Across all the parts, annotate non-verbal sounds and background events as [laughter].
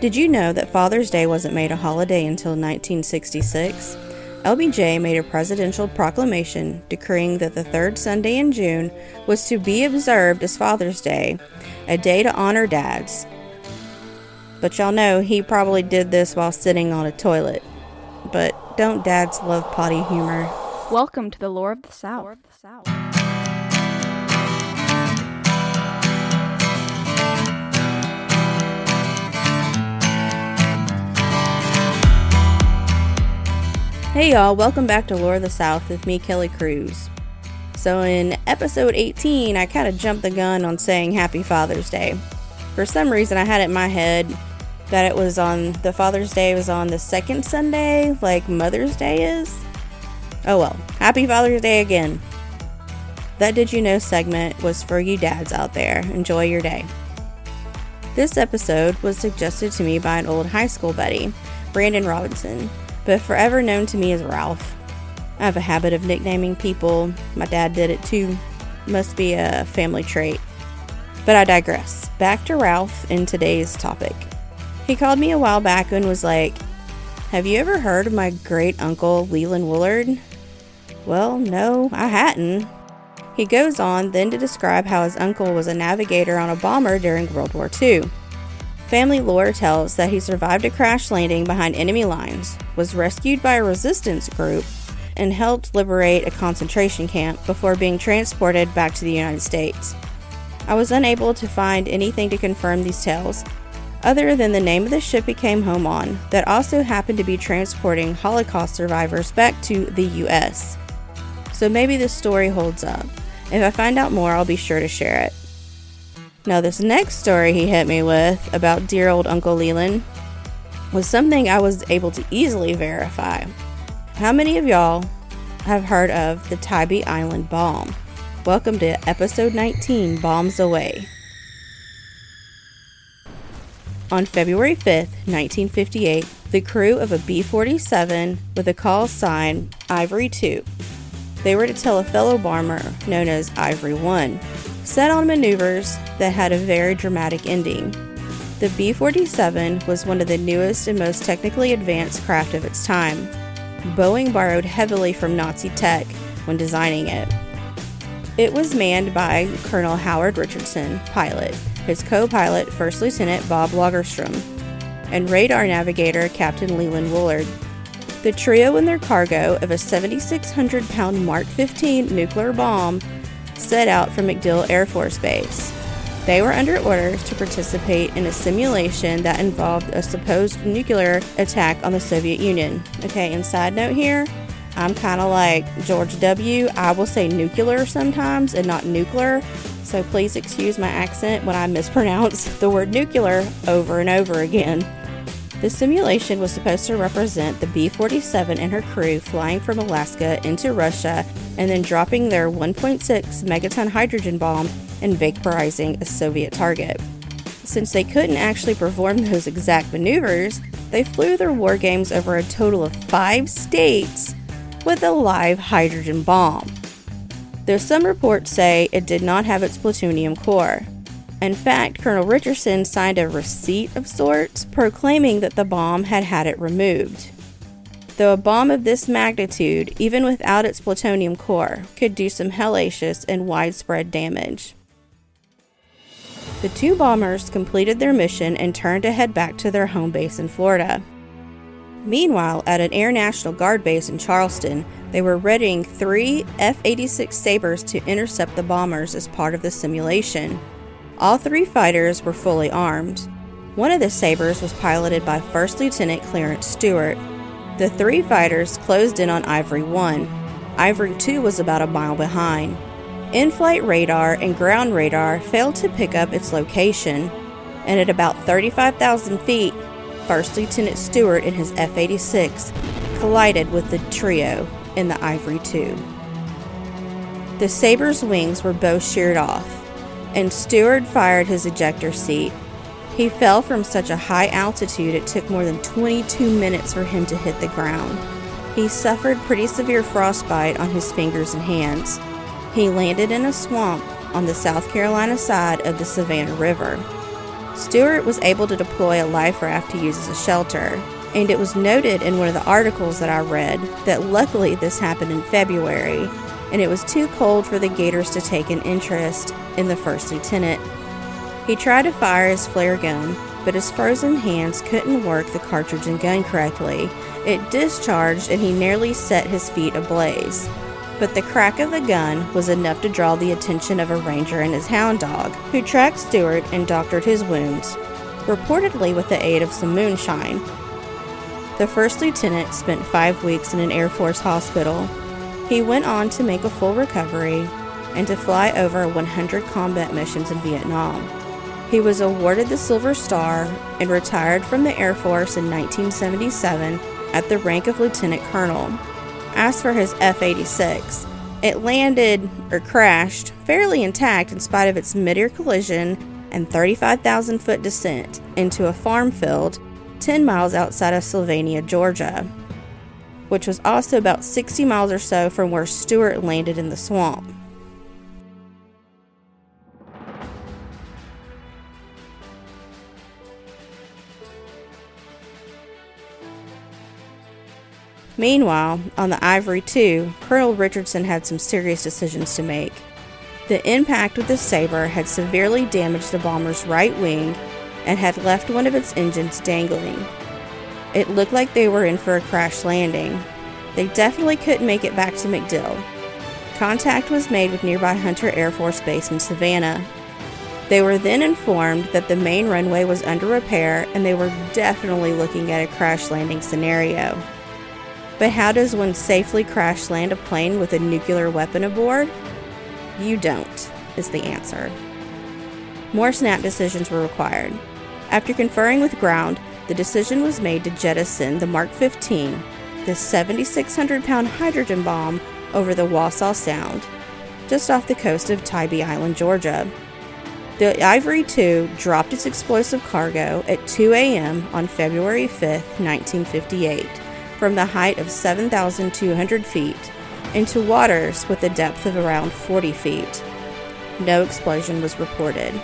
Did you know that Father's Day wasn't made a holiday until 1966? LBJ made a presidential proclamation decreeing that the third Sunday in June was to be observed as Father's Day, a day to honor dads. But y'all know he probably did this while sitting on a toilet. But don't dads love potty humor? Welcome to the lore of the South. Hey y'all, welcome back to Lore of the South with me, Kelly Cruz. So, in episode 18, I kind of jumped the gun on saying Happy Father's Day. For some reason, I had it in my head that it was on the Father's Day was on the second Sunday, like Mother's Day is. Oh well, Happy Father's Day again. That Did You Know segment was for you dads out there. Enjoy your day. This episode was suggested to me by an old high school buddy, Brandon Robinson but forever known to me as Ralph. I have a habit of nicknaming people. My dad did it too. Must be a family trait. But I digress. Back to Ralph in today's topic. He called me a while back and was like, Have you ever heard of my great uncle Leland Woolard? Well, no, I hadn't. He goes on then to describe how his uncle was a navigator on a bomber during World War II. Family lore tells that he survived a crash landing behind enemy lines, was rescued by a resistance group, and helped liberate a concentration camp before being transported back to the United States. I was unable to find anything to confirm these tales, other than the name of the ship he came home on that also happened to be transporting Holocaust survivors back to the US. So maybe this story holds up. If I find out more, I'll be sure to share it. Now, this next story he hit me with about dear old Uncle Leland was something I was able to easily verify. How many of y'all have heard of the Tybee Island bomb? Welcome to episode 19 Bombs Away. On February 5th, 1958, the crew of a B 47 with a call sign Ivory 2. They were to tell a fellow bomber known as Ivory 1 set on maneuvers that had a very dramatic ending. The B 47 was one of the newest and most technically advanced craft of its time. Boeing borrowed heavily from Nazi tech when designing it. It was manned by Colonel Howard Richardson, pilot, his co pilot, First Lieutenant Bob Lagerstrom, and radar navigator Captain Leland Woolard. The trio and their cargo of a 7,600 pound Mark 15 nuclear bomb set out from MacDill Air Force Base. They were under orders to participate in a simulation that involved a supposed nuclear attack on the Soviet Union. Okay, and side note here, I'm kind of like George W. I will say nuclear sometimes and not nuclear, so please excuse my accent when I mispronounce [laughs] the word nuclear over and over again. The simulation was supposed to represent the B 47 and her crew flying from Alaska into Russia and then dropping their 1.6 megaton hydrogen bomb and vaporizing a Soviet target. Since they couldn't actually perform [laughs] those exact maneuvers, they flew their war games over a total of five states with a live hydrogen bomb. Though some reports say it did not have its plutonium core. In fact, Colonel Richardson signed a receipt of sorts proclaiming that the bomb had had it removed. Though a bomb of this magnitude, even without its plutonium core, could do some hellacious and widespread damage. The two bombers completed their mission and turned to head back to their home base in Florida. Meanwhile, at an Air National Guard base in Charleston, they were readying three F 86 Sabres to intercept the bombers as part of the simulation. All three fighters were fully armed. One of the Sabres was piloted by First Lieutenant Clarence Stewart. The three fighters closed in on Ivory 1. Ivory 2 was about a mile behind. In flight radar and ground radar failed to pick up its location, and at about 35,000 feet, First Lieutenant Stewart and his F 86 collided with the trio in the Ivory 2. The Sabre's wings were both sheared off, and Stewart fired his ejector seat. He fell from such a high altitude it took more than 22 minutes for him to hit the ground. He suffered pretty severe frostbite on his fingers and hands. He landed in a swamp on the South Carolina side of the Savannah River. Stewart was able to deploy a life raft to use as a shelter, and it was noted in one of the articles that I read that luckily this happened in February, and it was too cold for the Gators to take an interest in the first lieutenant. He tried to fire his flare gun, but his frozen hands couldn't work the cartridge and gun correctly. It discharged and he nearly set his feet ablaze. But the crack of the gun was enough to draw the attention of a ranger and his hound dog, who tracked Stewart and doctored his wounds, reportedly with the aid of some moonshine. The first lieutenant spent five weeks in an Air Force hospital. He went on to make a full recovery and to fly over 100 combat missions in Vietnam. He was awarded the Silver Star and retired from the Air Force in 1977 at the rank of lieutenant colonel. As for his F 86, it landed or crashed fairly intact in spite of its mid air collision and 35,000 foot descent into a farm field 10 miles outside of Sylvania, Georgia, which was also about 60 miles or so from where Stewart landed in the swamp. Meanwhile, on the Ivory 2, Colonel Richardson had some serious decisions to make. The impact with the Sabre had severely damaged the bomber's right wing and had left one of its engines dangling. It looked like they were in for a crash landing. They definitely couldn't make it back to MacDill. Contact was made with nearby Hunter Air Force Base in Savannah. They were then informed that the main runway was under repair and they were definitely looking at a crash landing scenario. But how does one safely crash land a plane with a nuclear weapon aboard? You don't, is the answer. More snap decisions were required. After conferring with ground, the decision was made to jettison the Mark 15, the 7,600 pound hydrogen bomb, over the Wassaw Sound, just off the coast of Tybee Island, Georgia. The Ivory 2 dropped its explosive cargo at 2 a.m. on February 5, 1958, from the height of 7,200 feet into waters with a depth of around 40 feet. No explosion was reported.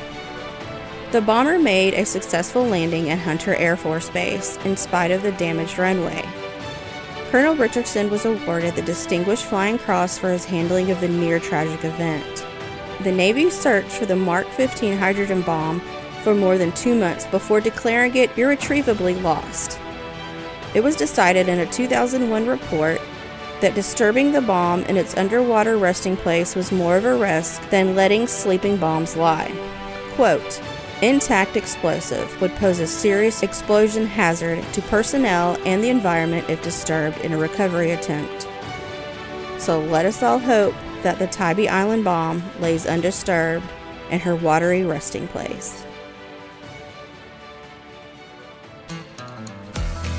The bomber made a successful landing at Hunter Air Force Base in spite of the damaged runway. Colonel Richardson was awarded the Distinguished Flying Cross for his handling of the near tragic event. The Navy searched for the Mark 15 hydrogen bomb for more than two months before declaring it irretrievably lost. It was decided in a 2001 report that disturbing the bomb in its underwater resting place was more of a risk than letting sleeping bombs lie. Quote, intact explosive would pose a serious explosion hazard to personnel and the environment if disturbed in a recovery attempt. So let us all hope that the Tybee Island bomb lays undisturbed in her watery resting place.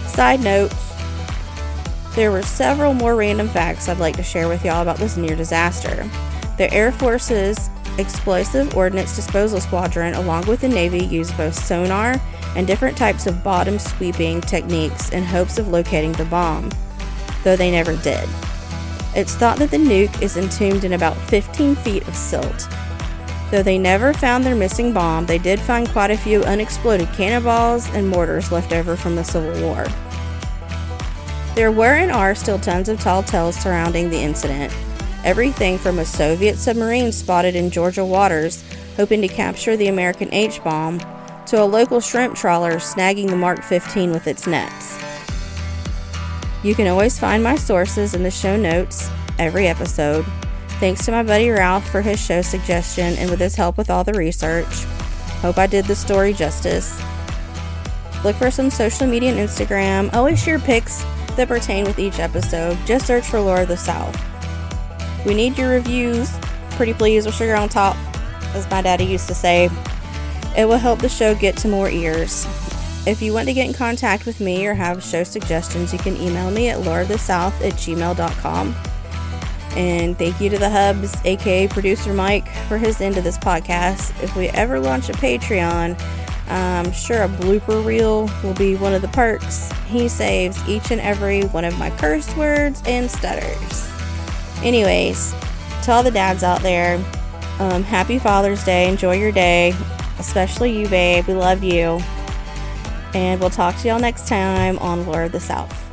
Side notes there were several more random facts I'd like to share with y'all about this near disaster. The Air Force's Explosive Ordnance Disposal Squadron, along with the Navy, used both sonar and different types of bottom sweeping techniques in hopes of locating the bomb, though they never did. It's thought that the nuke is entombed in about 15 feet of silt. Though they never found their missing bomb, they did find quite a few unexploded cannonballs and mortars left over from the Civil War. There were and are still tons of tall tales surrounding the incident, everything from a Soviet submarine spotted in Georgia waters hoping to capture the American H bomb to a local shrimp trawler snagging the Mark 15 with its nets. You can always find my sources in the show notes every episode. Thanks to my buddy Ralph for his show suggestion and with his help with all the research. Hope I did the story justice. Look for some social media and Instagram. Always share pics that pertain with each episode. Just search for Lore of the South. We need your reviews. Pretty please with sugar on top, as my daddy used to say. It will help the show get to more ears. If you want to get in contact with me or have show suggestions, you can email me at loreofthesouth at gmail.com. And thank you to the Hubs, aka producer Mike, for his end of this podcast. If we ever launch a Patreon, I'm sure a blooper reel will be one of the perks. He saves each and every one of my curse words and stutters. Anyways, to all the dads out there, um, happy Father's Day. Enjoy your day. especially you, babe. We love you. And we'll talk to y'all next time on Lore of the South.